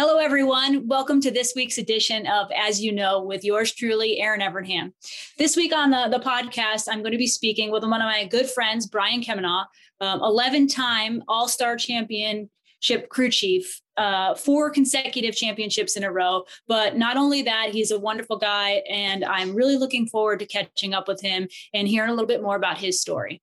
Hello, everyone. Welcome to this week's edition of As You Know with yours truly, Erin Evernham. This week on the, the podcast, I'm going to be speaking with one of my good friends, Brian Kemenah, 11 um, time All Star Championship crew chief, uh, four consecutive championships in a row. But not only that, he's a wonderful guy, and I'm really looking forward to catching up with him and hearing a little bit more about his story.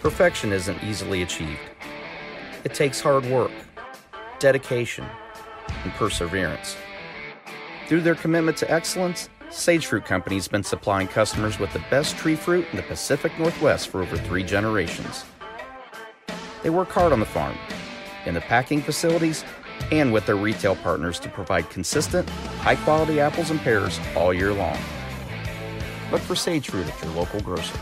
Perfection isn't easily achieved. It takes hard work, dedication, and perseverance. Through their commitment to excellence, Sage Fruit Company has been supplying customers with the best tree fruit in the Pacific Northwest for over three generations. They work hard on the farm, in the packing facilities, and with their retail partners to provide consistent, high quality apples and pears all year long. Look for Sage Fruit at your local grocer.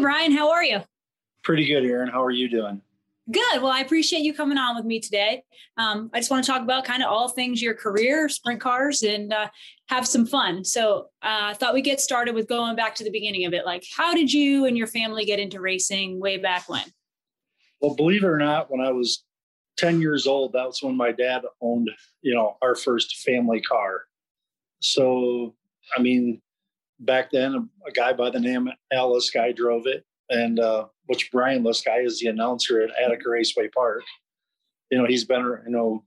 Brian, how are you? Pretty good, Erin. How are you doing? Good. Well, I appreciate you coming on with me today. Um, I just want to talk about kind of all things your career, sprint cars, and uh, have some fun. So uh, I thought we'd get started with going back to the beginning of it. Like, how did you and your family get into racing way back when? Well, believe it or not, when I was 10 years old, that was when my dad owned, you know, our first family car. So, I mean, back then, a guy by the name of Al Lisky drove it, and uh, which Brian Lisky is the announcer at Attica Raceway Park. You know, he's been you know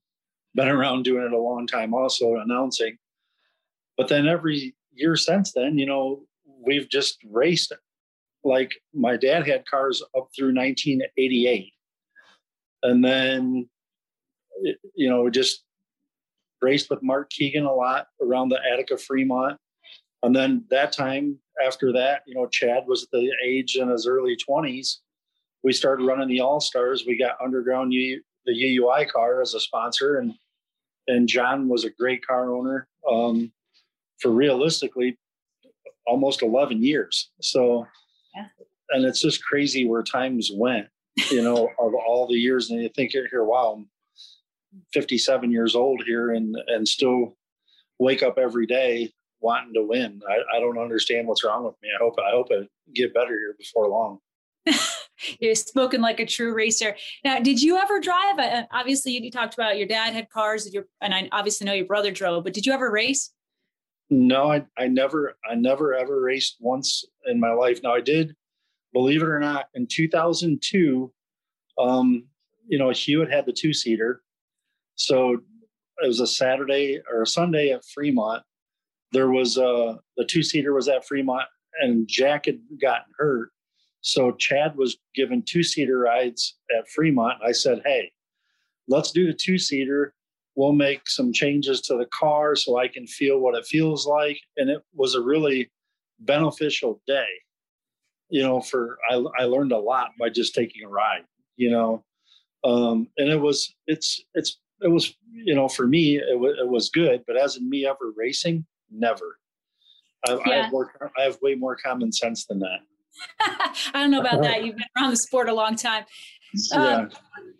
been around doing it a long time, also announcing. But then every year since then, you know, we've just raced. Like my dad had cars up through 1988, and then you know, just raced with Mark Keegan a lot around the Attica Fremont and then that time after that, you know, Chad was at the age in his early 20s. We started running the All Stars. We got Underground U, the UUI car as a sponsor, and and John was a great car owner um, for realistically almost 11 years. So, yeah. and it's just crazy where times went, you know, of all the years. And you think here, wow, I'm 57 years old here and and still wake up every day wanting to win. I, I don't understand what's wrong with me. I hope I hope I get better here before long. You're spoken like a true racer. Now, did you ever drive? Uh, obviously, you talked about your dad had cars, and, your, and I obviously know your brother drove. But did you ever race? No, I, I never, I never ever raced once in my life. Now, I did, believe it or not, in 2002. Um, you know, Hewitt had the two seater, so it was a Saturday or a Sunday at Fremont. There was a the two seater was at Fremont, and Jack had gotten hurt, so Chad was given two seater rides at Fremont. I said, "Hey, let's do the two seater. We'll make some changes to the car so I can feel what it feels like." And it was a really beneficial day. You know, for I, I learned a lot by just taking a ride. You know, um, and it was it's it's it was you know for me it, w- it was good but as in me ever racing never I, yeah. I, have more i have way more common sense than that i don't know about that you've been around the sport a long time yeah. Um,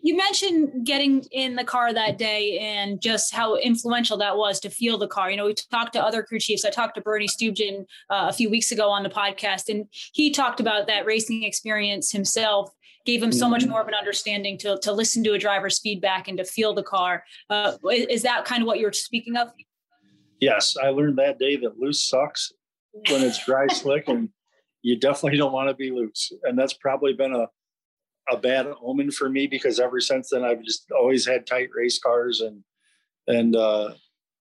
you mentioned getting in the car that day and just how influential that was to feel the car. You know, we talked to other crew chiefs. I talked to Bernie Stuebgen uh, a few weeks ago on the podcast, and he talked about that racing experience himself gave him so much mm-hmm. more of an understanding to, to listen to a driver's feedback and to feel the car. Uh, is that kind of what you're speaking of? Yes, I learned that day that loose sucks when it's dry slick, and you definitely don't want to be loose. And that's probably been a a bad omen for me because ever since then I've just always had tight race cars and and uh,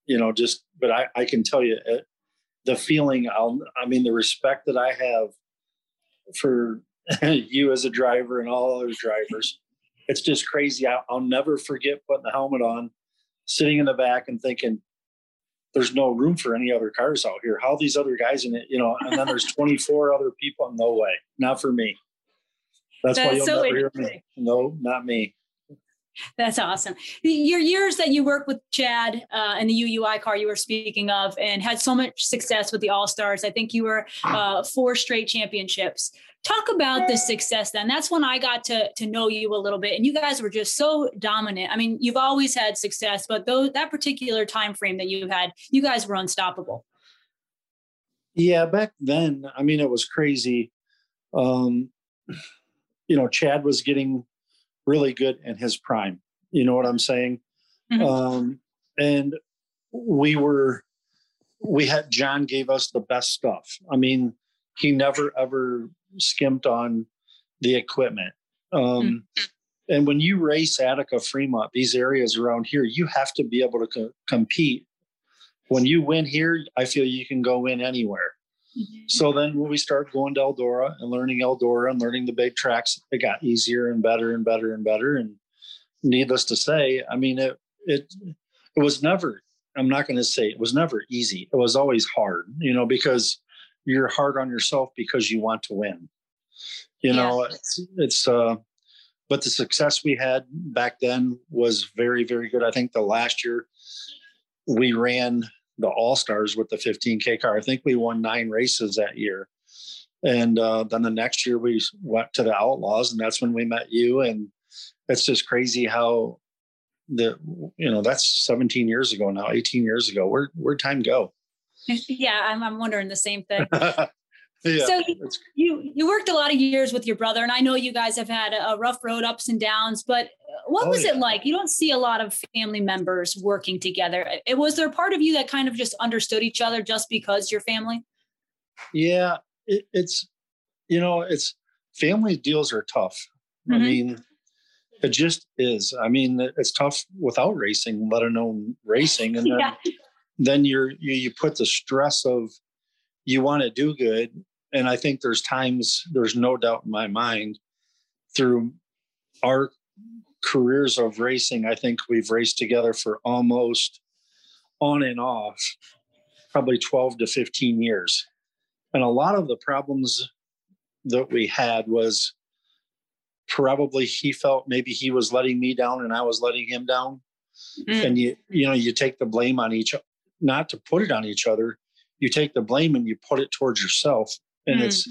you know just. But I I can tell you it, the feeling. I'll I mean the respect that I have for you as a driver and all other drivers. It's just crazy. I, I'll never forget putting the helmet on, sitting in the back and thinking, there's no room for any other cars out here. How these other guys in it, you know, and then there's 24 other people. No way, not for me. That's, That's why you'll so never hear me. No, not me. That's awesome. Your years that you worked with Chad uh, and the UUI car you were speaking of, and had so much success with the All Stars. I think you were uh, four straight championships. Talk about the success then. That's when I got to to know you a little bit, and you guys were just so dominant. I mean, you've always had success, but those that particular time frame that you had, you guys were unstoppable. Yeah, back then, I mean, it was crazy. Um, you know, Chad was getting really good in his prime. You know what I'm saying? Mm-hmm. Um, and we were, we had John gave us the best stuff. I mean, he never ever skimped on the equipment. Um, mm-hmm. And when you race Attica, Fremont, these areas around here, you have to be able to co- compete. When you win here, I feel you can go in anywhere. So then when we started going to Eldora and learning Eldora and learning the big tracks, it got easier and better and better and better. And needless to say, I mean, it, it, it was never, I'm not going to say it was never easy. It was always hard, you know, because you're hard on yourself because you want to win. You know, yeah. it's, it's uh, but the success we had back then was very, very good. I think the last year we ran the All Stars with the 15K car. I think we won nine races that year. And uh, then the next year we went to the Outlaws, and that's when we met you. And it's just crazy how the you know that's 17 years ago now, 18 years ago. Where where'd time go? yeah, I'm, I'm wondering the same thing. yeah, so you you worked a lot of years with your brother, and I know you guys have had a rough road, ups and downs. But what oh, was yeah. it like? You don't see a lot of family members working together. It was there part of you that kind of just understood each other just because you're family? Yeah, it, it's you know, it's family deals are tough. Mm-hmm. I mean, it just is. I mean, it's tough without racing, let alone racing, and then. yeah then you're you, you put the stress of you want to do good and i think there's times there's no doubt in my mind through our careers of racing i think we've raced together for almost on and off probably 12 to 15 years and a lot of the problems that we had was probably he felt maybe he was letting me down and i was letting him down mm. and you you know you take the blame on each not to put it on each other you take the blame and you put it towards yourself and mm. it's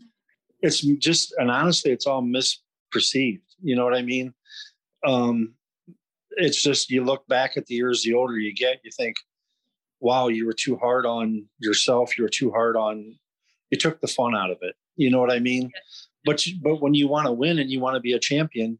it's just and honestly it's all misperceived you know what i mean um it's just you look back at the years the older you get you think wow you were too hard on yourself. You were too hard on you took the fun out of it. You know what i mean? But but when you want to win and you want to be a champion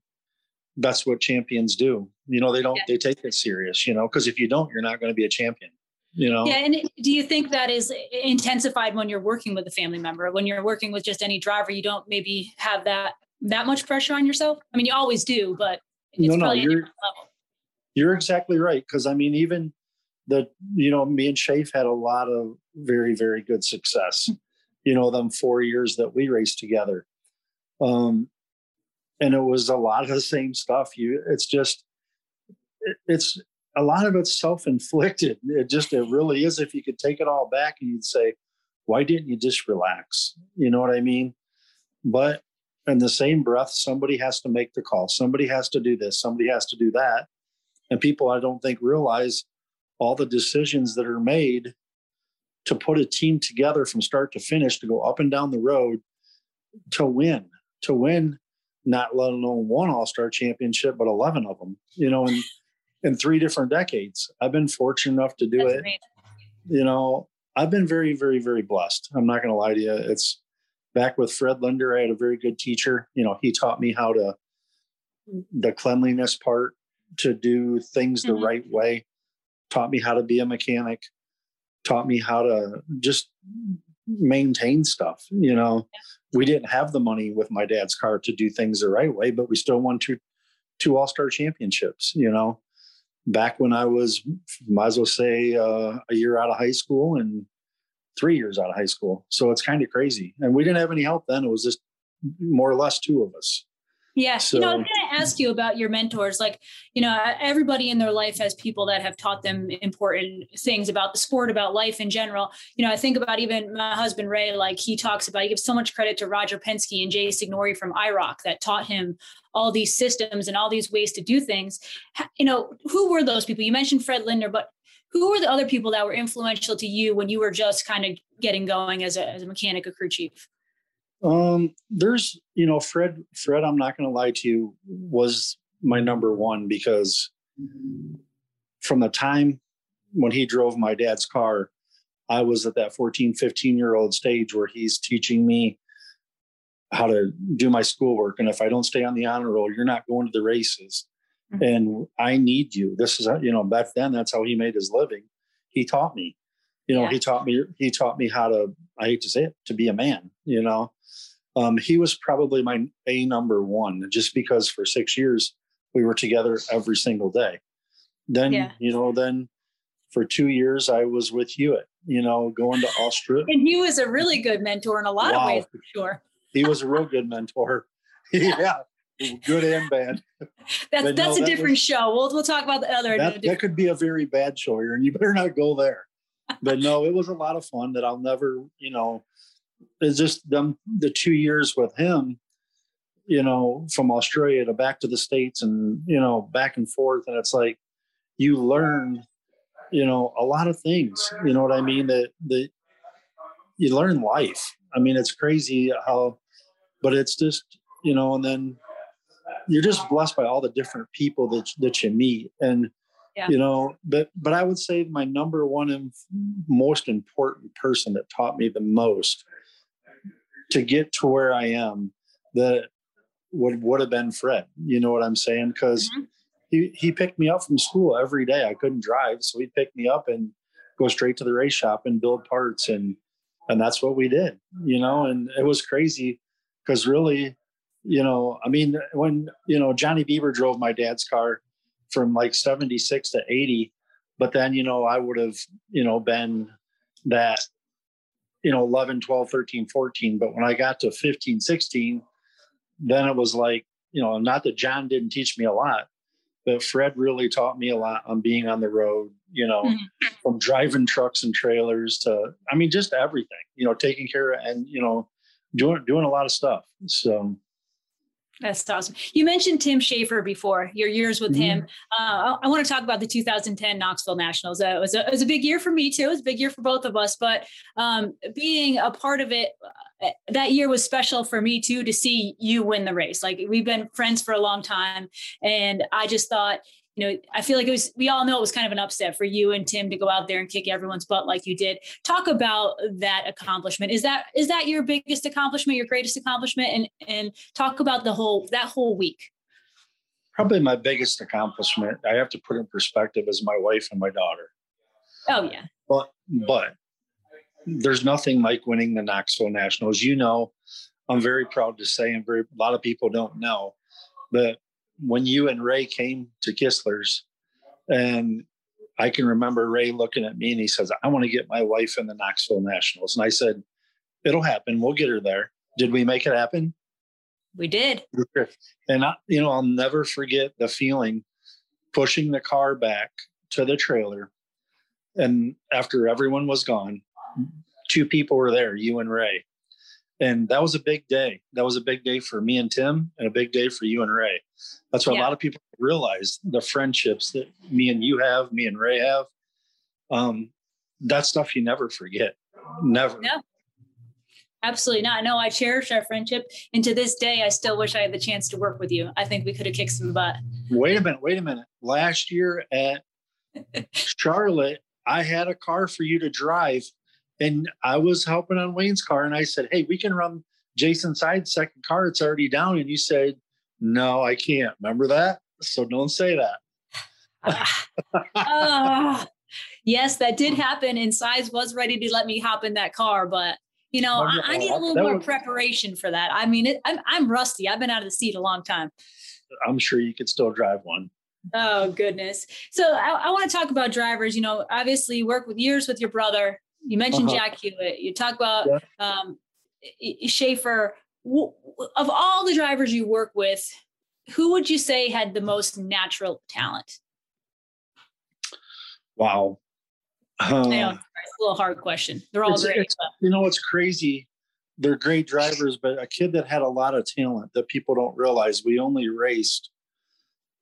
that's what champions do. You know they don't they take it serious you know because if you don't you're not going to be a champion you know? Yeah and do you think that is intensified when you're working with a family member? When you're working with just any driver you don't maybe have that that much pressure on yourself? I mean you always do but no, no, you're, you're exactly right because i mean even the you know me and Shafe had a lot of very very good success. You know, them four years that we raced together, um, and it was a lot of the same stuff. You, it's just, it, it's a lot of it's self inflicted. It just it really is. If you could take it all back and you'd say, why didn't you just relax? You know what I mean? But in the same breath, somebody has to make the call. Somebody has to do this. Somebody has to do that. And people, I don't think, realize all the decisions that are made to put a team together from start to finish to go up and down the road to win, to win, not let alone one All Star championship, but 11 of them, you know, in, in three different decades. I've been fortunate enough to do That's it. Great. You know, I've been very, very, very blessed. I'm not going to lie to you. It's back with Fred Linder. I had a very good teacher. You know, he taught me how to the cleanliness part to do things mm-hmm. the right way taught me how to be a mechanic, taught me how to just maintain stuff. You know, we didn't have the money with my dad's car to do things the right way, but we still won two two All Star championships. You know, back when I was, might as well say, uh, a year out of high school and three years out of high school. So it's kind of crazy. And we didn't have any help then. It was just more or less two of us. Yeah. So, you know, I was going to ask you about your mentors. Like, you know, everybody in their life has people that have taught them important things about the sport, about life in general. You know, I think about even my husband, Ray, like he talks about, he gives so much credit to Roger Penske and Jay Signore from IROC that taught him all these systems and all these ways to do things. You know, who were those people? You mentioned Fred Linder, but who were the other people that were influential to you when you were just kind of getting going as a, as a mechanic, a crew chief? Um, there's, you know, Fred, Fred, I'm not going to lie to you, was my number one because from the time when he drove my dad's car, I was at that 14, 15 year old stage where he's teaching me how to do my schoolwork. And if I don't stay on the honor roll, you're not going to the races. Mm-hmm. And I need you. This is, you know, back then, that's how he made his living. He taught me, you know, yeah. he taught me, he taught me how to, I hate to say it, to be a man, you know, um, he was probably my A number one, just because for six years we were together every single day. Then, yeah. you know, then for two years I was with Hewitt, you know, going to Australia. And he was a really good mentor in a lot wow. of ways, for sure. he was a real good mentor. yeah. Good and bad. That's but that's no, a that different was, show. We'll we'll talk about the other. That, that could be a very bad show here, and you better not go there. but no, it was a lot of fun that I'll never, you know, it's just them the two years with him you know from australia to back to the states and you know back and forth and it's like you learn you know a lot of things you know what i mean that that you learn life i mean it's crazy how but it's just you know and then you're just blessed by all the different people that that you meet and yeah. you know but but i would say my number one and most important person that taught me the most to get to where I am that would would have been Fred. You know what I'm saying? Because mm-hmm. he he picked me up from school every day. I couldn't drive, so he'd pick me up and go straight to the race shop and build parts and and that's what we did. You know, and it was crazy because really, you know, I mean, when you know Johnny Beaber drove my dad's car from like 76 to 80 but then you know i would have you know been that you know 11 12 13 14 but when i got to 15 16 then it was like you know not that john didn't teach me a lot but fred really taught me a lot on being on the road you know mm-hmm. from driving trucks and trailers to i mean just everything you know taking care of and you know doing doing a lot of stuff so that's awesome. You mentioned Tim Shaffer before, your years with mm-hmm. him. Uh, I, I, want to talk about the 2010 Knoxville Nationals. Uh, it, was a, it was a big year for me too. It was a big year for both of us, but um, being a part of it, uh, that year was special for me too, to see you win the race. Like we've been friends for a long time. And I just thought, you know, I feel like it was, we all know it was kind of an upset for you and Tim to go out there and kick everyone's butt like you did. Talk about that accomplishment. Is that, is that your biggest accomplishment, your greatest accomplishment? And, and talk about the whole, that whole week. Probably my biggest accomplishment, I have to put in perspective, is my wife and my daughter. Oh, yeah. But, but there's nothing like winning the Knoxville Nationals. You know, I'm very proud to say, and very, a lot of people don't know, that when you and Ray came to Kistler's, and I can remember Ray looking at me and he says, I want to get my wife in the Knoxville Nationals. And I said, It'll happen. We'll get her there. Did we make it happen? We did. And I, you know, I'll never forget the feeling pushing the car back to the trailer. And after everyone was gone, two people were there, you and Ray. And that was a big day. That was a big day for me and Tim and a big day for you and Ray. That's what yeah. a lot of people realize the friendships that me and you have, me and Ray have. Um, that stuff you never forget. Never. No. Absolutely not. No, I cherish our friendship. And to this day, I still wish I had the chance to work with you. I think we could have kicked some butt. Wait a minute. Wait a minute. Last year at Charlotte, I had a car for you to drive and I was helping on Wayne's car, and I said, "Hey, we can run Jason Sides second car. It's already down." And you said, "No, I can't." Remember that? So don't say that. uh, yes, that did happen, and Sides was ready to let me hop in that car, but you know, I, I need a little more was, preparation for that. I mean, it, I'm I'm rusty. I've been out of the seat a long time. I'm sure you could still drive one. Oh goodness! So I, I want to talk about drivers. You know, obviously, work with years with your brother. You mentioned uh-huh. Jack Hewitt. You talk about yeah. um, Shaffer. Of all the drivers you work with, who would you say had the most natural talent? Wow. I know, uh, it's a little hard question. They're all great. you know, it's crazy. They're great drivers, but a kid that had a lot of talent that people don't realize. We only raced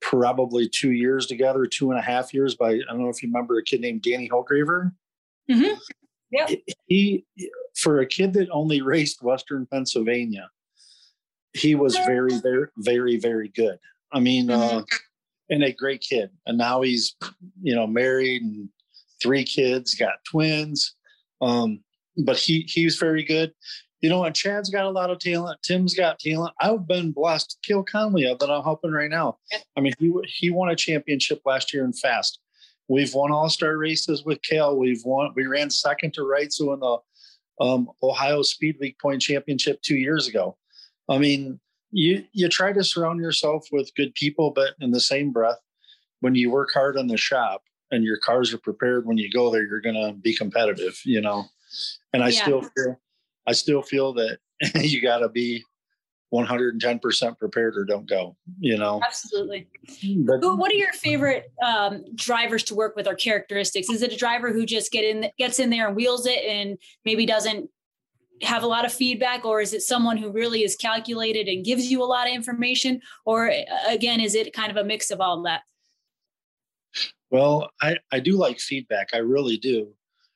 probably two years together, two and a half years. By I don't know if you remember a kid named Danny Holtgraver. Mm-hmm. Yeah. He, for a kid that only raced Western Pennsylvania, he was very, very, very, very good. I mean, mm-hmm. uh, and a great kid. And now he's, you know, married and three kids, got twins. Um, but he he's very good. You know, and Chad's got a lot of talent. Tim's got talent. I've been blessed. Cale Conley that I'm helping right now. I mean, he he won a championship last year in fast. We've won all star races with Cale. We've won. We ran second to Reitzel in the um, Ohio Speed Week Point Championship two years ago. I mean, you you try to surround yourself with good people, but in the same breath, when you work hard on the shop and your cars are prepared when you go there, you're going to be competitive. You know, and I yeah. still feel I still feel that you got to be 110% prepared or don't go, you know? Absolutely. But, what are your favorite um, drivers to work with or characteristics? Is it a driver who just get in, gets in there and wheels it and maybe doesn't have a lot of feedback or is it someone who really is calculated and gives you a lot of information or again is it kind of a mix of all that well i i do like feedback i really do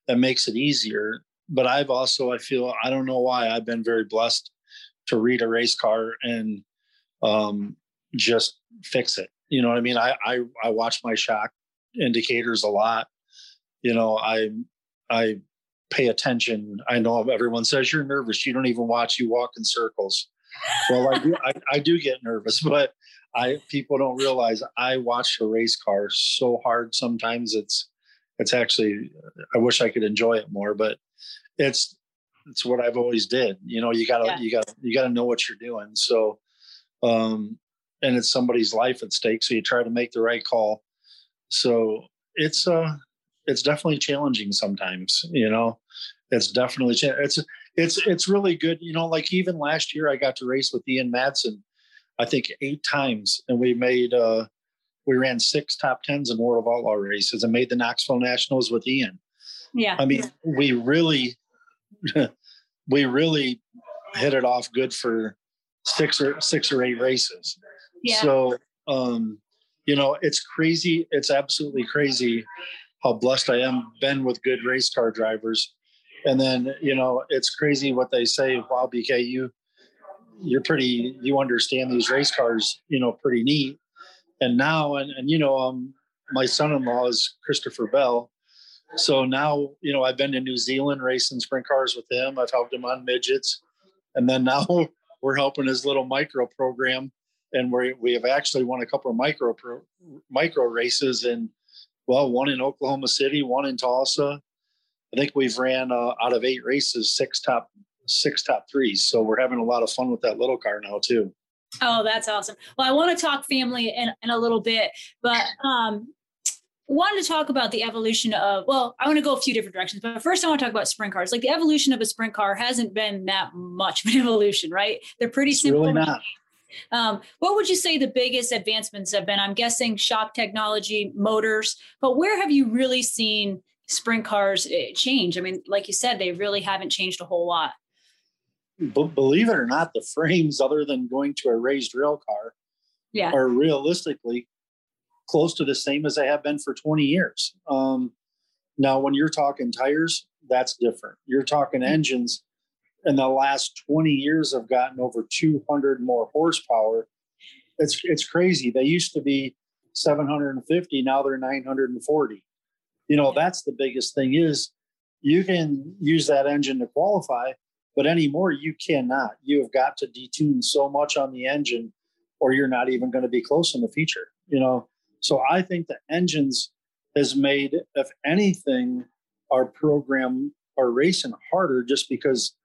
that makes it easier but i've also i feel i don't know why i've been very blessed to read a race car and um, just fix it. You know what I mean? I, I, I watch my shock indicators a lot. You know, I, I pay attention. I know everyone says you're nervous. You don't even watch, you walk in circles. Well, I do, I, I do get nervous, but I, people don't realize I watch a race car so hard. Sometimes it's, it's actually, I wish I could enjoy it more, but it's, it's what I've always did. You know, you gotta yeah. you gotta you gotta know what you're doing. So um and it's somebody's life at stake. So you try to make the right call. So it's uh it's definitely challenging sometimes, you know. It's definitely it's it's it's really good. You know, like even last year I got to race with Ian Madsen, I think eight times, and we made uh we ran six top tens in World of Outlaw races and made the Knoxville Nationals with Ian. Yeah. I mean, we really we really hit it off good for six or six or eight races. Yeah. So um, you know, it's crazy. It's absolutely crazy how blessed I am been with good race car drivers. And then, you know, it's crazy what they say, wow, BK, you you're pretty you understand these race cars, you know, pretty neat. And now and and you know, um my son-in-law is Christopher Bell so now, you know, I've been to New Zealand racing sprint cars with him. I've helped him on midgets. And then now we're helping his little micro program. And we we have actually won a couple of micro pro, micro races and well, one in Oklahoma City, one in Tulsa. I think we've ran uh, out of eight races, six top six top threes. So we're having a lot of fun with that little car now too. Oh, that's awesome. Well, I want to talk family in, in a little bit, but um, wanted to talk about the evolution of well i want to go a few different directions but first i want to talk about sprint cars. Like the evolution of a sprint car hasn't been that much of an evolution right? They're pretty It's simple really not. um, what would you say the biggest advancements have been? I'm guessing shock technology motors but where have you really seen sprint cars eh, change? I mean like you said they really haven't changed a whole lot. B- believe it or not, the frames, other than going to a raised rail car, yeah. are realistically close to the same as they have been for 20 years. Um, now, when you're talking tires, that's different. You're talking engines. In the last 20 years, have gotten over 200 more horsepower. It's it's crazy. They used to be 750. Now they're 940. You know, that's the biggest thing is you can use that engine to qualify, but anymore you cannot. You have got to detune so much on the engine, or you're not even going to be close in the future. You know, so I think the engines has made, if anything, our program our racing harder just because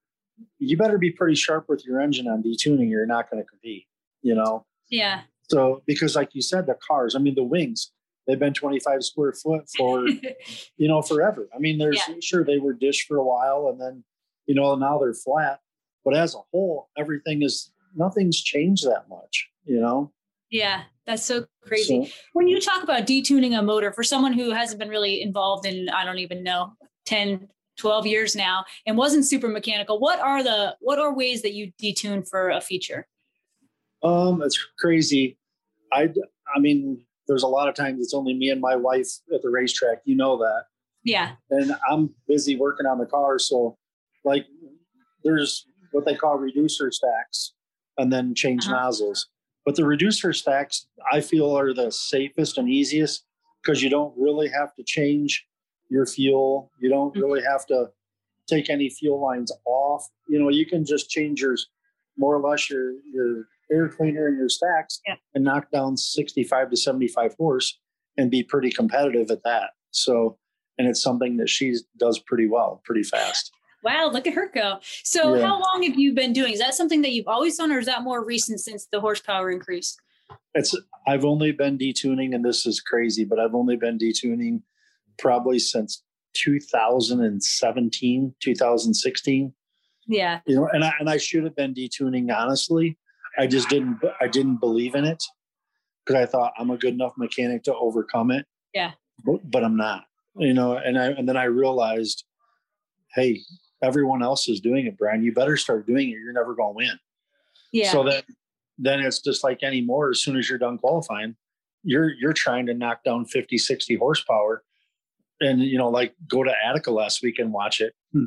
you better be pretty sharp with your engine on detuning. You're not going to compete. You know, yeah so because like you said, the cars. I mean, the wings. They've been 25 square foot for you know forever. I mean, there's Yeah. sure they were dish for a while, and then you know now they're flat. But as a whole, everything is nothing's changed that much. You know, yeah that's so crazy So- when you talk about detuning a motor for someone who hasn't been really involved in i don't even know 10 12 years now and wasn't super mechanical what are the what are ways that you detune for a feature Um, it's crazy. I, I mean, there's a lot of times it's only me and my wife at the racetrack. You know that, yeah and I'm busy working on the car. So, like, there's what they call reducer stacks, and then change Uh-huh. nozzles. But the reducer stacks, I feel, are the safest and easiest because you don't really have to change your fuel. You don't Mhm. really have to take any fuel lines off. You know, you can just change your more or less your your air cleaner and your stacks Yeah. and knock down 65 to 75 horse and be pretty competitive at that. So, and it's something that she does pretty well, pretty fast. Wow look at her go so Yeah. how long have you been doing is that something that you've always done or is that more recent since the horsepower increase It's I've only been detuning, and this is crazy, but I've only been detuning probably since 2017, 2016. yeah You know, and I and I should have been detuning honestly. I just didn't I didn't believe in it because I thought I'm a good enough mechanic to overcome it. Yeah. But, but I'm not. You know, and I and then I realized, hey, everyone else is doing it, Brian. You better start doing it. You're never going to win. yeah So then, then it's just like anymore. As soon as you're done qualifying, you're you're trying to knock down 50, 60 horsepower, and you know, like go to Attica last week and watch it. Hmm.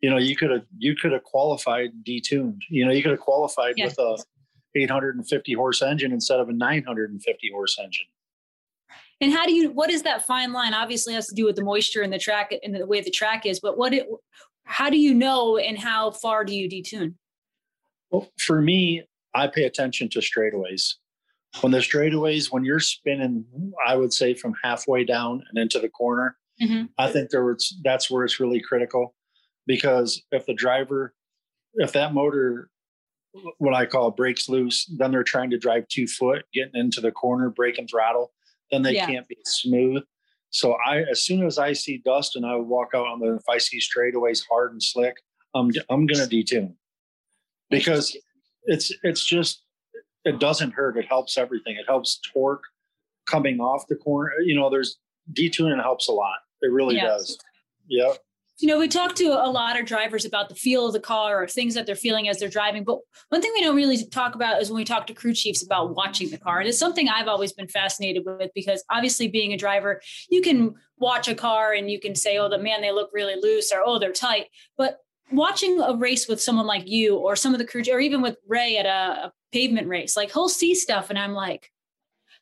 You know, you could have you could have qualified detuned. You know, you could have qualified Yeah. with a 850 horse engine instead of a 950 horse engine. And how do you? What is that fine line? Obviously, it has to do with the moisture and the track and the way the track is. But what it? How do you know? And how far do you detune? Well, for me, I pay attention to straightaways. When the straightaways, when you're spinning, I would say from halfway down and into the corner, Mhm. I think there was that's where it's really critical because if the driver, if that motor, what I call breaks loose, then they're trying to drive two foot, getting into the corner, breaking throttle, then they Yeah. can't be smooth. So I, as soon as I see dust and I walk out on the, if I see straightaways hard and slick, I'm I'm gonna detune because it's it's just it doesn't hurt. It helps everything. It helps torque coming off the corner. You know, there's detuning helps a lot. It really Yeah. does. Yeah. You know, we talk to a lot of drivers about the feel of the car or things that they're feeling as they're driving. But one thing we don't really talk about is when we talk to crew chiefs about watching the car. And it's something I've always been fascinated with because obviously, being a driver, you can watch a car and you can say, oh, the man, they look really loose or oh, they're tight. But watching a race with someone like you or some of the crew, or even with Ray at a, a pavement race, like he'll see stuff and I'm like,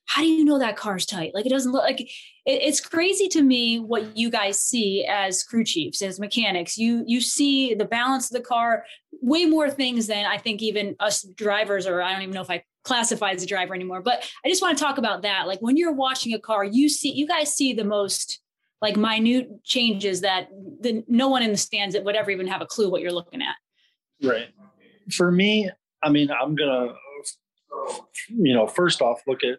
how do you know that car's tight? Like it doesn't look like it, it's crazy to me what you guys see as crew chiefs, as mechanics. You you see the balance of the car, way more things than I think even us drivers, or I don't even know if I classify as a driver anymore. But I just want to talk about that. Like when you're watching a car, you see you guys see the most like minute changes that the, no one in the stands that would ever even have a clue what you're looking at. Right. For me, I mean, I'm gonna, you know, first off, look at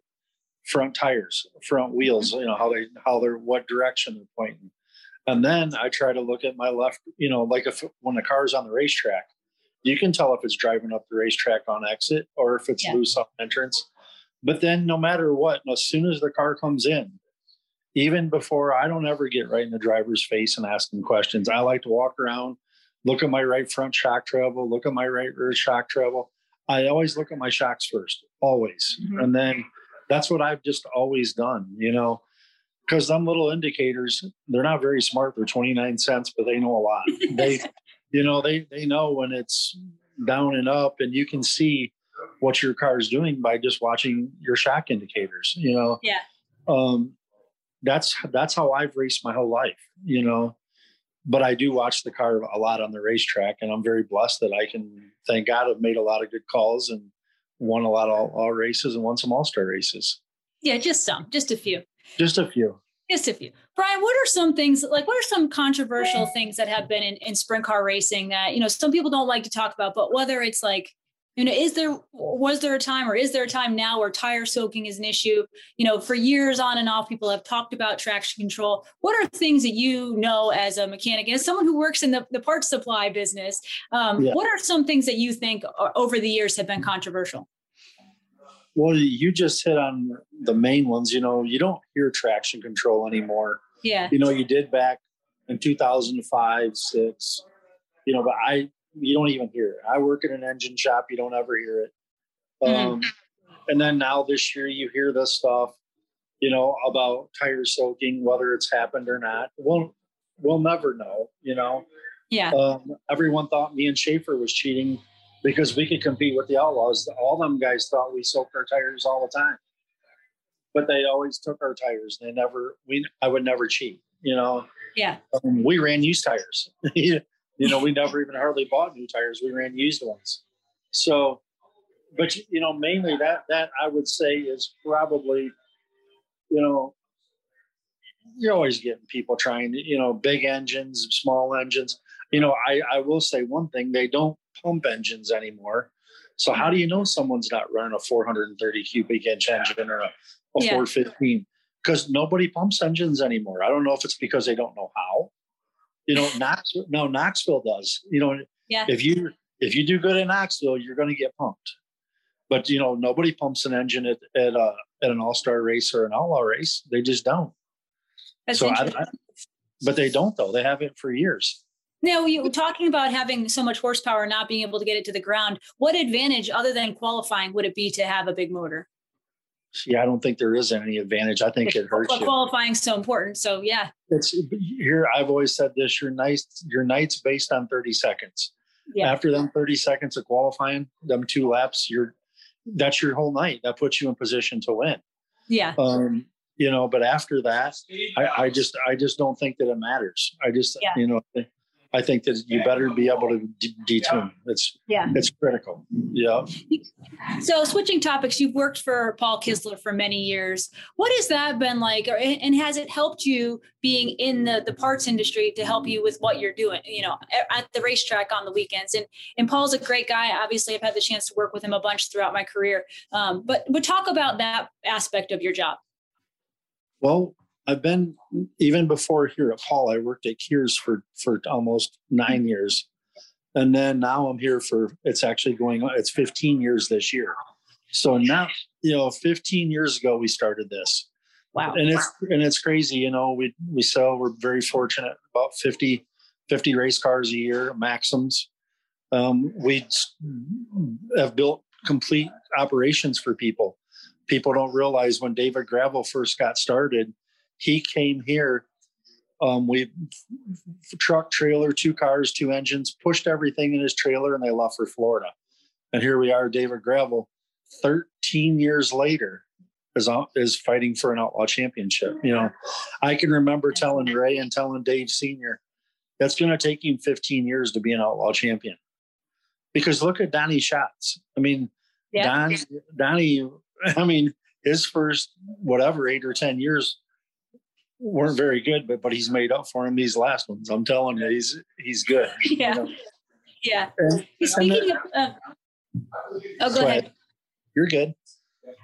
front tires, front wheels, you know, how they, how they're, what direction they're pointing. And then I try to look at my left, you know, like if when the car's on the racetrack, you can tell if it's driving up the racetrack on exit or if it's yeah. loose on entrance. But then no matter what, as soon as the car comes in, even before I don't ever get right in the driver's face and ask them questions. I like to walk around, look at my right front shock travel, look at my right rear shock travel. I always look at my shocks first, always. Mm-hmm. And then that's what I've just always done, you know, because them little indicators, they're not very smart. They're 29 cents, but they know a lot. they, you know, they, they know when it's down and up and you can see what your car is doing by just watching your shock indicators, you know? Yeah. Um, that's, that's how I've raced my whole life, you know, but I do watch the car a lot on the racetrack and I'm very blessed that I can, thank God I've made a lot of good calls and won a lot of all, all races and won some all-star races. Yeah. Just some, just a few. Just a few. Just a few. Brian, what are some things like what are some controversial things that have been in, in sprint car racing that, you know, some people don't like to talk about, but whether it's like, you know, is there was there a time or is there a time now where tire soaking is an issue? You know, for years on and off, people have talked about traction control. What are things that you know as a mechanic, as someone who works in the, the parts supply business? Um, yeah. What are some things that you think over the years have been controversial? Well, you just hit on the main ones. You know, you don't hear traction control anymore. Yeah. You know, you did back in 2005, six. You know, but I, you don't even hear it. I work in an engine shop. You don't ever hear it. Mm-hmm. Um, and then now this year, you hear this stuff. You know about tire soaking, whether it's happened or not. We'll we'll never know. You know. Yeah. Um, everyone thought me and Shaffer was cheating because we could compete with the Outlaws. All them guys thought we soaked our tires all the time, but they always took our tires. They never, we, I would never cheat, you know? Yeah. Um, we ran used tires. you know, we never even hardly bought new tires. We ran used ones. So, but you know, mainly that, that I would say is probably, you know, you're always getting people trying to, you know, big engines, small engines. You know, I, I will say one thing, they don't pump engines anymore. So how do you know someone's not running a 430 cubic inch engine or a, a yeah. 415? Because nobody pumps engines anymore. I don't know if it's because they don't know how. You know, Knox no Knoxville does. You know, yeah. if you if you do good in Knoxville, you're going to get pumped. But you know, nobody pumps an engine at at, a, at an all star race or an outlaw race. They just don't. That's so I, I, but they don't though. They have it for years. Now, you talking about having so much horsepower, not being able to get it to the ground. What advantage, other than qualifying, would it be to have a big motor? Yeah, I don't think there is any advantage. I think it hurts. But qualifying is so important. So yeah, it's here. I've always said this: your nights, your nights based on thirty seconds. Yeah. After them thirty seconds of qualifying, them two laps, you're that's your whole night. That puts you in position to win. Yeah. Um, you know, but after that, I, I just I just don't think that it matters. I just yeah. you know I think that you better be able to detune. It's yeah, it's critical. Yeah. So switching topics, you've worked for Paul Kistler for many years. What has that been like, or, and has it helped you being in the the parts industry to help you with what you're doing? You know, at the racetrack on the weekends. And and Paul's a great guy. Obviously, I've had the chance to work with him a bunch throughout my career. Um, but but talk about that aspect of your job. Well, I've been even before here at Paul. I worked at Kears for for almost nine years, and then now I'm here for it's actually going on. It's 15 years this year. So now you know, 15 years ago we started this. Wow. And it's and it's crazy. You know, we we sell. We're very fortunate. About 50 50 race cars a year, Maxims. Um, we have built complete operations for people. People don't realize when David Gravel first got started, he came here. Um, we truck, trailer, two cars, two engines, pushed everything in his trailer, and they left for Florida. And here we are, David Gravel, 13 years later, is is fighting for an outlaw championship. You know, I can remember telling Ray and telling Dave Senior, that's going to take him 15 years to be an outlaw champion. Because look at Donnie Schatz. I mean, yeah. Don, Donnie, I mean, his first whatever eight or 10 years weren't very good, but but he's made up for him these last ones. I'm telling you, he's he's good. Yeah, you know? yeah. And, Speaking of, uh, oh, go ahead. ahead. You're good.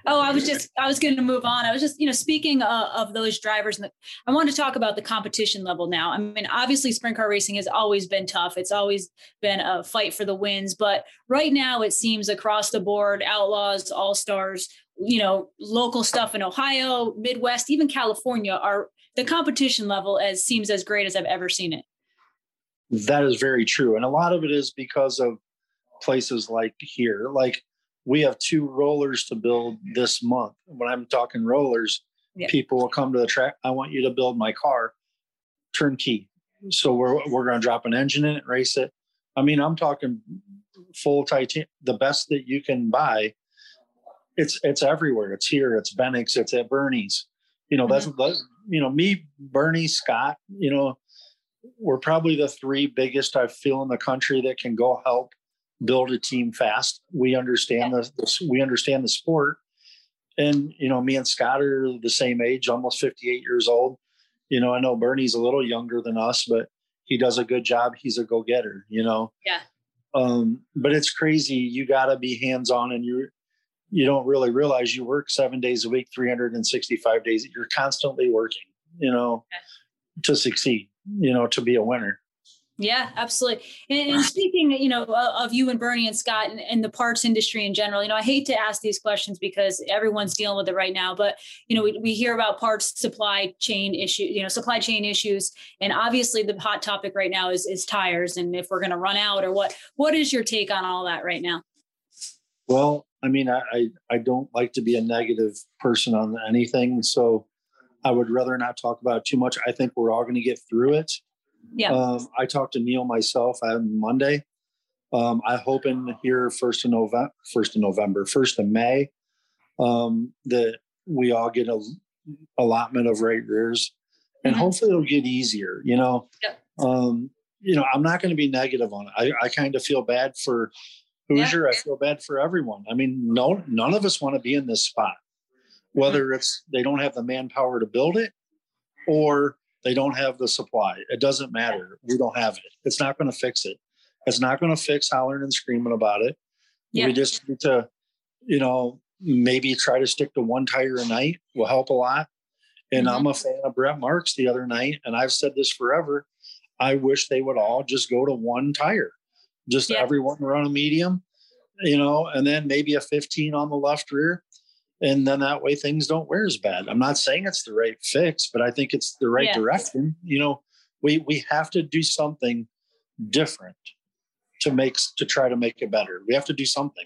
Oh, I was just I was going to move on. I was just you know speaking uh, of those drivers, and I want to talk about the competition level now. I mean, obviously, sprint car racing has always been tough. It's always been a fight for the wins, but right now it seems across the board, outlaws, all stars, you know, local stuff in Ohio, Midwest, even California are the competition level as seems as great as I've ever seen it. That is very true, and a lot of it is because of places like here, like we have two rollers to build this month. When I'm talking rollers, yeah. people will come to the track. I want you to build my car turnkey. So we're we're going to drop an engine in it, race it. I mean, I'm talking full titanium, the best that you can buy. It's it's everywhere. It's here. It's Benix. It's at Bernie's. You know, mm-hmm. that's you know me, Bernie, Scott. You know, we're probably the three biggest I feel in the country that can go help build a team fast. We understand the, the, we understand the sport, and you know, me and Scott are the same age, almost 58 years old. You know, I know Bernie's a little younger than us, but he does a good job. He's a go getter. You know. Yeah. Um, but it's crazy. You got to be hands on, and you you don't really realize you work seven days a week, 365 days. You're constantly working. You know, to succeed. You know, to be a winner. Yeah, absolutely. And, and, speaking, you know, of you and Bernie and Scott and, and, the parts industry in general, you know, I hate to ask these questions because everyone's dealing with it right now. But you know, we, we hear about parts supply chain issue, you know, supply chain issues, and obviously the hot topic right now is is tires, and if we're going to run out or what. What is your take on all that right now? Well, I mean, I, I I don't like to be a negative person on anything, so I would rather not talk about it too much. I think we're all going to get through it. Yeah. Um, I talked to Neil myself on Monday. Um, I hope in here first of November, first of November, first of May, um, that we all get a allotment of right rears, and mm-hmm. hopefully it'll get easier. You know, yep. um, you know, I'm not going to be negative on it. I, I kind of feel bad for Hoosier. Yeah. I feel bad for everyone. I mean, no, none of us want to be in this spot, whether mm-hmm. it's they don't have the manpower to build it, or they don't have the supply. It doesn't matter. We don't have it. It's not going to fix it. It's not going to fix hollering and screaming about it. Yeah. We just need to, you know, maybe try to stick to one tire a night will help a lot. And mm-hmm. I'm a fan of Brent Marks the other night, and I've said this forever. I wish they would all just go to one tire, just yeah. everyone run a medium, you know, and then maybe a 15 on the left rear and then that way things don't wear as bad. I'm not saying it's the right fix, but I think it's the right yeah. direction. You know, we we have to do something different to make to try to make it better. We have to do something.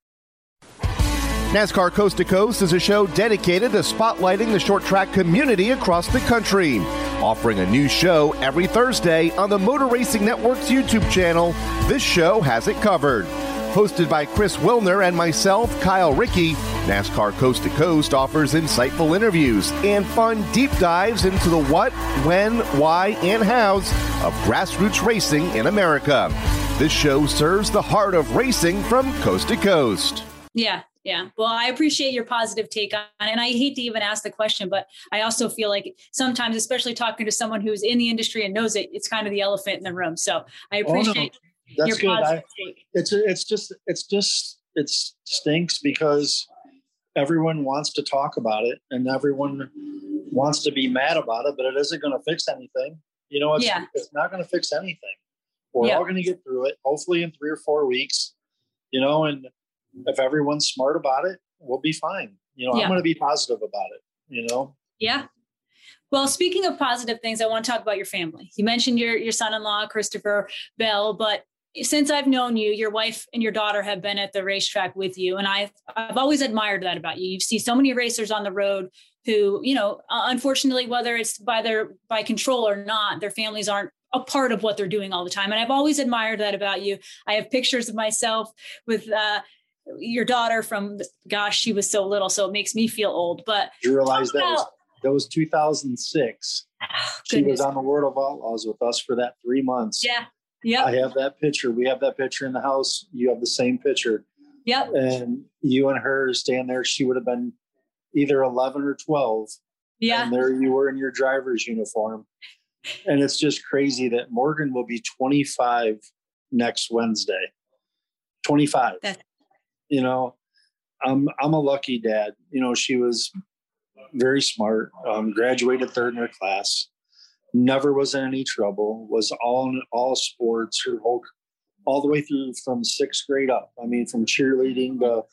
NASCAR Coast to Coast is a show dedicated to spotlighting the short track community across the country. Offering a new show every Thursday on the Motor Racing Network's YouTube channel, this show has it covered. Hosted by Chris Wilner and myself, Kyle Rickey, NASCAR Coast to Coast offers insightful interviews and fun deep dives into the what, when, why, and hows of grassroots racing in America. This show serves the heart of racing from coast to coast. Yeah, yeah. Well, I appreciate your positive take on it. And I hate to even ask the question, but I also feel like sometimes, especially talking to someone who's in the industry and knows it, it's kind of the elephant in the room. So I appreciate oh, no that's good. I, it's it's just it's just it stinks because everyone wants to talk about it and everyone wants to be mad about it, but it isn't going to fix anything. You know, it's yeah. it's not going to fix anything. We're yeah. all going to get through it, hopefully in three or four weeks. You know, and if everyone's smart about it, we'll be fine. You know, yeah. I'm going to be positive about it. You know. Yeah. Well, speaking of positive things, I want to talk about your family. You mentioned your your son-in-law Christopher Bell, but since I've known you, your wife and your daughter have been at the racetrack with you. And I've, I've always admired that about you. You see so many racers on the road who, you know, unfortunately, whether it's by their, by control or not, their families aren't a part of what they're doing all the time. And I've always admired that about you. I have pictures of myself with, uh, your daughter from gosh, she was so little, so it makes me feel old. But you realize that was that was 2006. Oh, she was on the World of Outlaws with us for that three months. Yeah. Yeah. I have that picture. We have that picture in the house. You have the same picture. Yep. And you and her stand there. She would have been either 11 or 12. Yeah. And there you were in your driver's uniform. And it's just crazy that Morgan will be 25 next Wednesday. 25. That's- you know, I'm I'm a lucky dad. You know, she was very smart, um, graduated third in her class, never was in any trouble, was all in all sports her whole all the way through from sixth grade up. I mean, from cheerleading to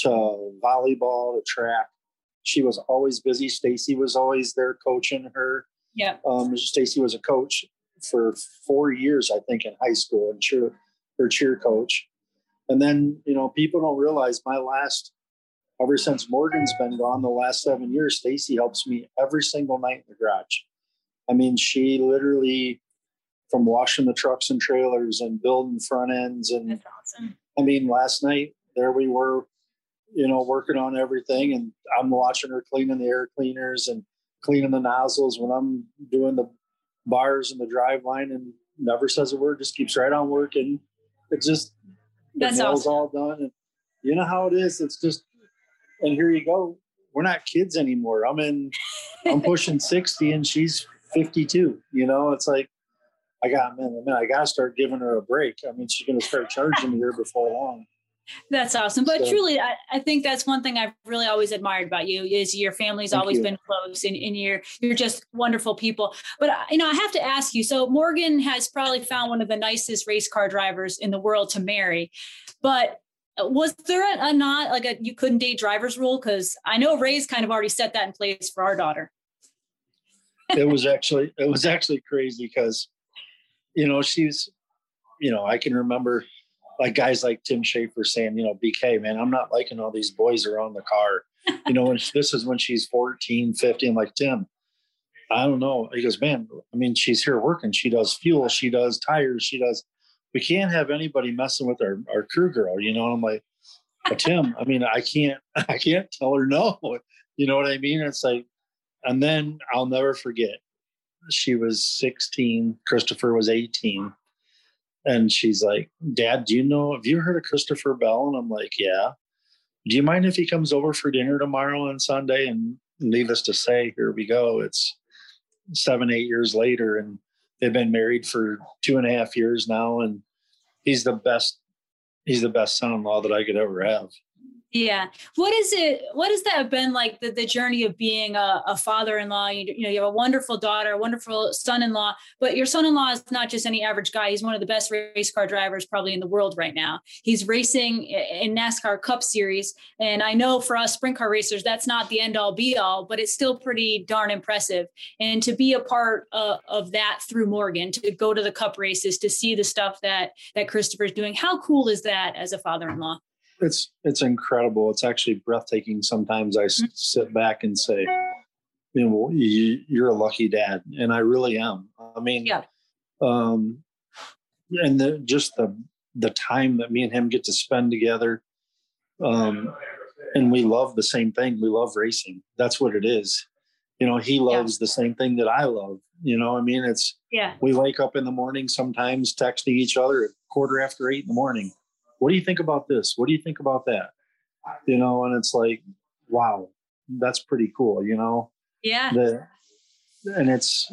to volleyball to track. She was always busy. Stacy was always there coaching her. Yeah. Um, Stacy was a coach for four years, I think, in high school and cheer her cheer coach. And then, you know, people don't realize my last ever since Morgan's been gone the last seven years, Stacy helps me every single night in the garage. I mean, she literally from washing the trucks and trailers and building front ends and That's awesome. I mean, last night there we were, you know, working on everything and I'm watching her cleaning the air cleaners and cleaning the nozzles when I'm doing the bars and the drive line and never says a word, just keeps right on working. It's just that's the awesome. all done. And you know how it is. It's just and here you go. We're not kids anymore. I'm in I'm pushing 60 and she's 52. You know, it's like I got man, man, I gotta start giving her a break. I mean, she's gonna start charging me here before long. That's awesome. But so, truly, I, I, think that's one thing I've really always admired about you is your family's always you. been close and, and, you're you're just wonderful people. But uh, you know, I have to ask you. So Morgan has probably found one of the nicest race car drivers in the world to marry. But uh, was there a, a not like a you couldn't date drivers rule? Because I know Ray's kind of already set that in place for our daughter. it was actually it was actually crazy because you know she's you know I can remember like guys like Tim Shaffer saying, you know, BK, man, I'm not liking all these boys around the car. You know, and this is when she's 14, 15. I'm like, Tim, I don't know. He goes, man, I mean, she's here working. She does fuel, she does tires, she does. We can't have anybody messing with our, our crew girl, you know. I'm like, Tim, I mean, I can't, I can't tell her no. You know what I mean? It's like, and then I'll never forget. She was 16, Christopher was 18 and she's like, Dad, do you know, have you heard of Christopher Bell? And I'm like, Yeah. Do you mind if he comes over for dinner tomorrow on Sunday? And needless to say, here we go. It's seven, eight years later, and they've been married for two and a half years now. And he's the best, he's the best son in law that I could ever have. Yeah. What is it? What has that been like the, the journey of being a, a father-in-law? You, you, know, you have a wonderful daughter, a wonderful son-in-law, but your son-in-law is not just any average guy. He's one of the best race car drivers probably in the world right now. He's racing in NASCAR Cup Series. And I know for us sprint car racers, that's not the end all be all, but it's still pretty darn impressive. And to be a part uh, of that through Morgan, to go to the cup races, to see the stuff that, that Christopher's doing, how cool is that as a father-in-law? It's it's incredible. It's actually breathtaking. Sometimes I mm-hmm. sit back and say, you know, you, are a lucky dad, and I really am. I mean, yeah. Um, and the, just the the time that me and him get to spend together, um, and we love the same thing. We love racing. That's what it is. You know, he loves yeah. the same thing that I love. You know, I mean, it's yeah. We wake up in the morning sometimes texting each other at quarter after eight in the morning what do you think about this? What do you think about that? You know, and it's like, wow, that's pretty cool, you know? Yeah. The, and it's,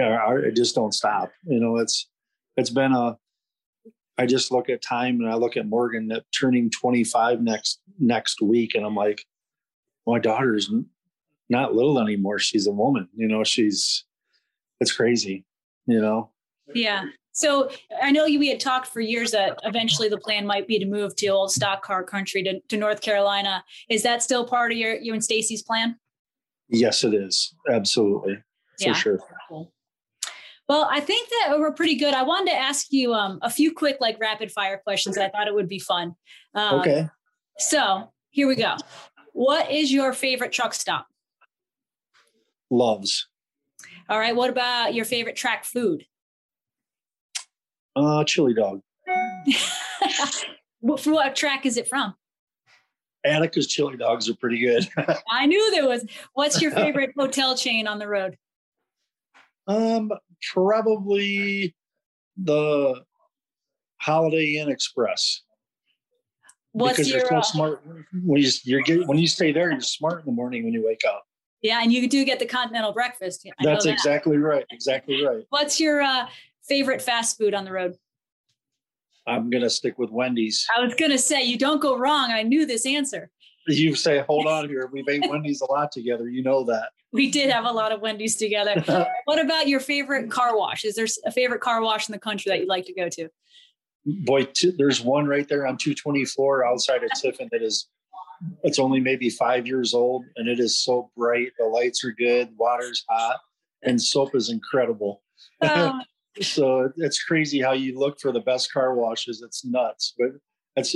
I just don't stop. You know, it's, it's been a, I just look at time and I look at Morgan that turning 25 next, next week. And I'm like, my daughter's not little anymore. She's a woman, you know, she's, it's crazy, you know? Yeah. So I know you, we had talked for years that eventually the plan might be to move to old stock car country to, to North Carolina. Is that still part of your you and Stacy's plan? Yes, it is. Absolutely. For yeah. sure. Cool. Well, I think that we're pretty good. I wanted to ask you um, a few quick, like rapid fire questions. I thought it would be fun. Um, okay. So here we go. What is your favorite truck stop? Loves. All right. What about your favorite track food? Uh, chili dog. what, what track is it from? Attica's chili dogs are pretty good. I knew there was. What's your favorite hotel chain on the road? Um, probably the Holiday Inn Express. What's because your you're so uh, smart when you you're get, when you stay there, you're smart in the morning when you wake up. yeah, and you do get the continental breakfast. I That's that. exactly right. Exactly right. What's your uh, favorite fast food on the road? I'm gonna stick with Wendy's. I was gonna say you don't go wrong. I knew this answer. You say, hold on here. We've ate Wendy's a lot together. You know that. We did have a lot of Wendy's together. what about your favorite car wash? Is there a favorite car wash in the country that you'd like to go to? Boy, t- there's one right there on 224 outside of Tiffin that is. It's only maybe five years old, and it is so bright. The lights are good, water's hot, and soap is incredible. Oh, so it's crazy how you look for the best car washes. It's nuts, but it's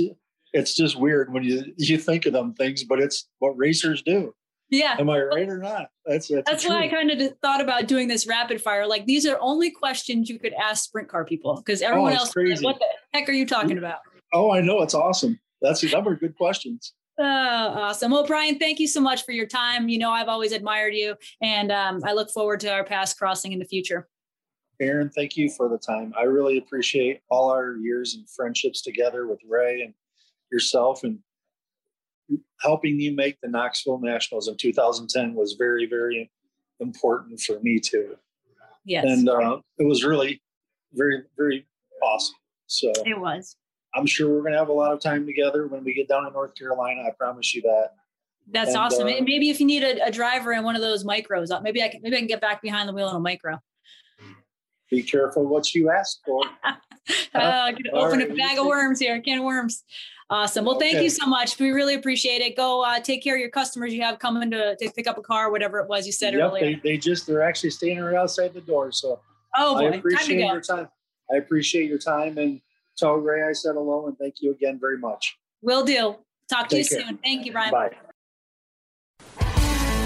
it's just weird when you you think of them things, but it's what racers do. yeah. Am I right or not? That's that's, That's why I kind of thought about doing this rapid fire. Like these are only questions you could ask sprint car people because everyone Oh, else, is like, what the heck are you talking about? Oh, I know it's awesome. That's them are good questions. Oh, awesome. Well, Brian, thank you so much for your time. You know, I've always admired you, and um, I look forward to our paths crossing in the future. Erin, thank you for the time. I really appreciate all our years and friendships together with Ray and yourself and helping you make the Knoxville Nationals in 2010 was very, very important for me too. Yes, And uh, it was really very, very awesome. So it was. I'm sure we're going to have a lot of time together when we get down to North Carolina. I promise you that. That's And, awesome. uh, And maybe if you need a, a driver in one of those micros, uh, maybe I can maybe I can get back behind the wheel in a micro. Be careful what you ask for. Uh, gonna open a bag of worms here, a can of worms. Awesome. Well, thank Okay. you so much. We really appreciate it. Go uh, take care of your customers you have coming to, to pick up a car, whatever it was you said Yep, earlier. they, they just they're actually standing right outside the door. So oh I boy, time to appreciate go. your time. I appreciate your time and tell Ray I said hello and thank you again very much. Will do. Talk to Take you care. soon. Thank you, Brian. Bye.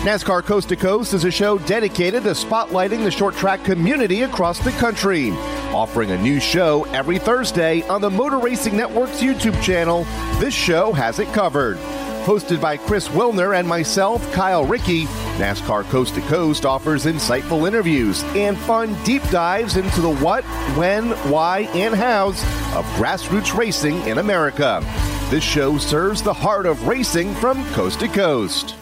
NASCAR Coast to Coast is a show dedicated to spotlighting the short track community across the country. Offering a new show every Thursday on the Motor Racing Network's YouTube channel, this show has it covered. Hosted by Chris Wilner and myself, Kyle Rickey, NASCAR Coast to Coast offers insightful interviews and fun deep dives into the what, when, why, and hows of grassroots racing in America. This show serves the heart of racing from coast to coast.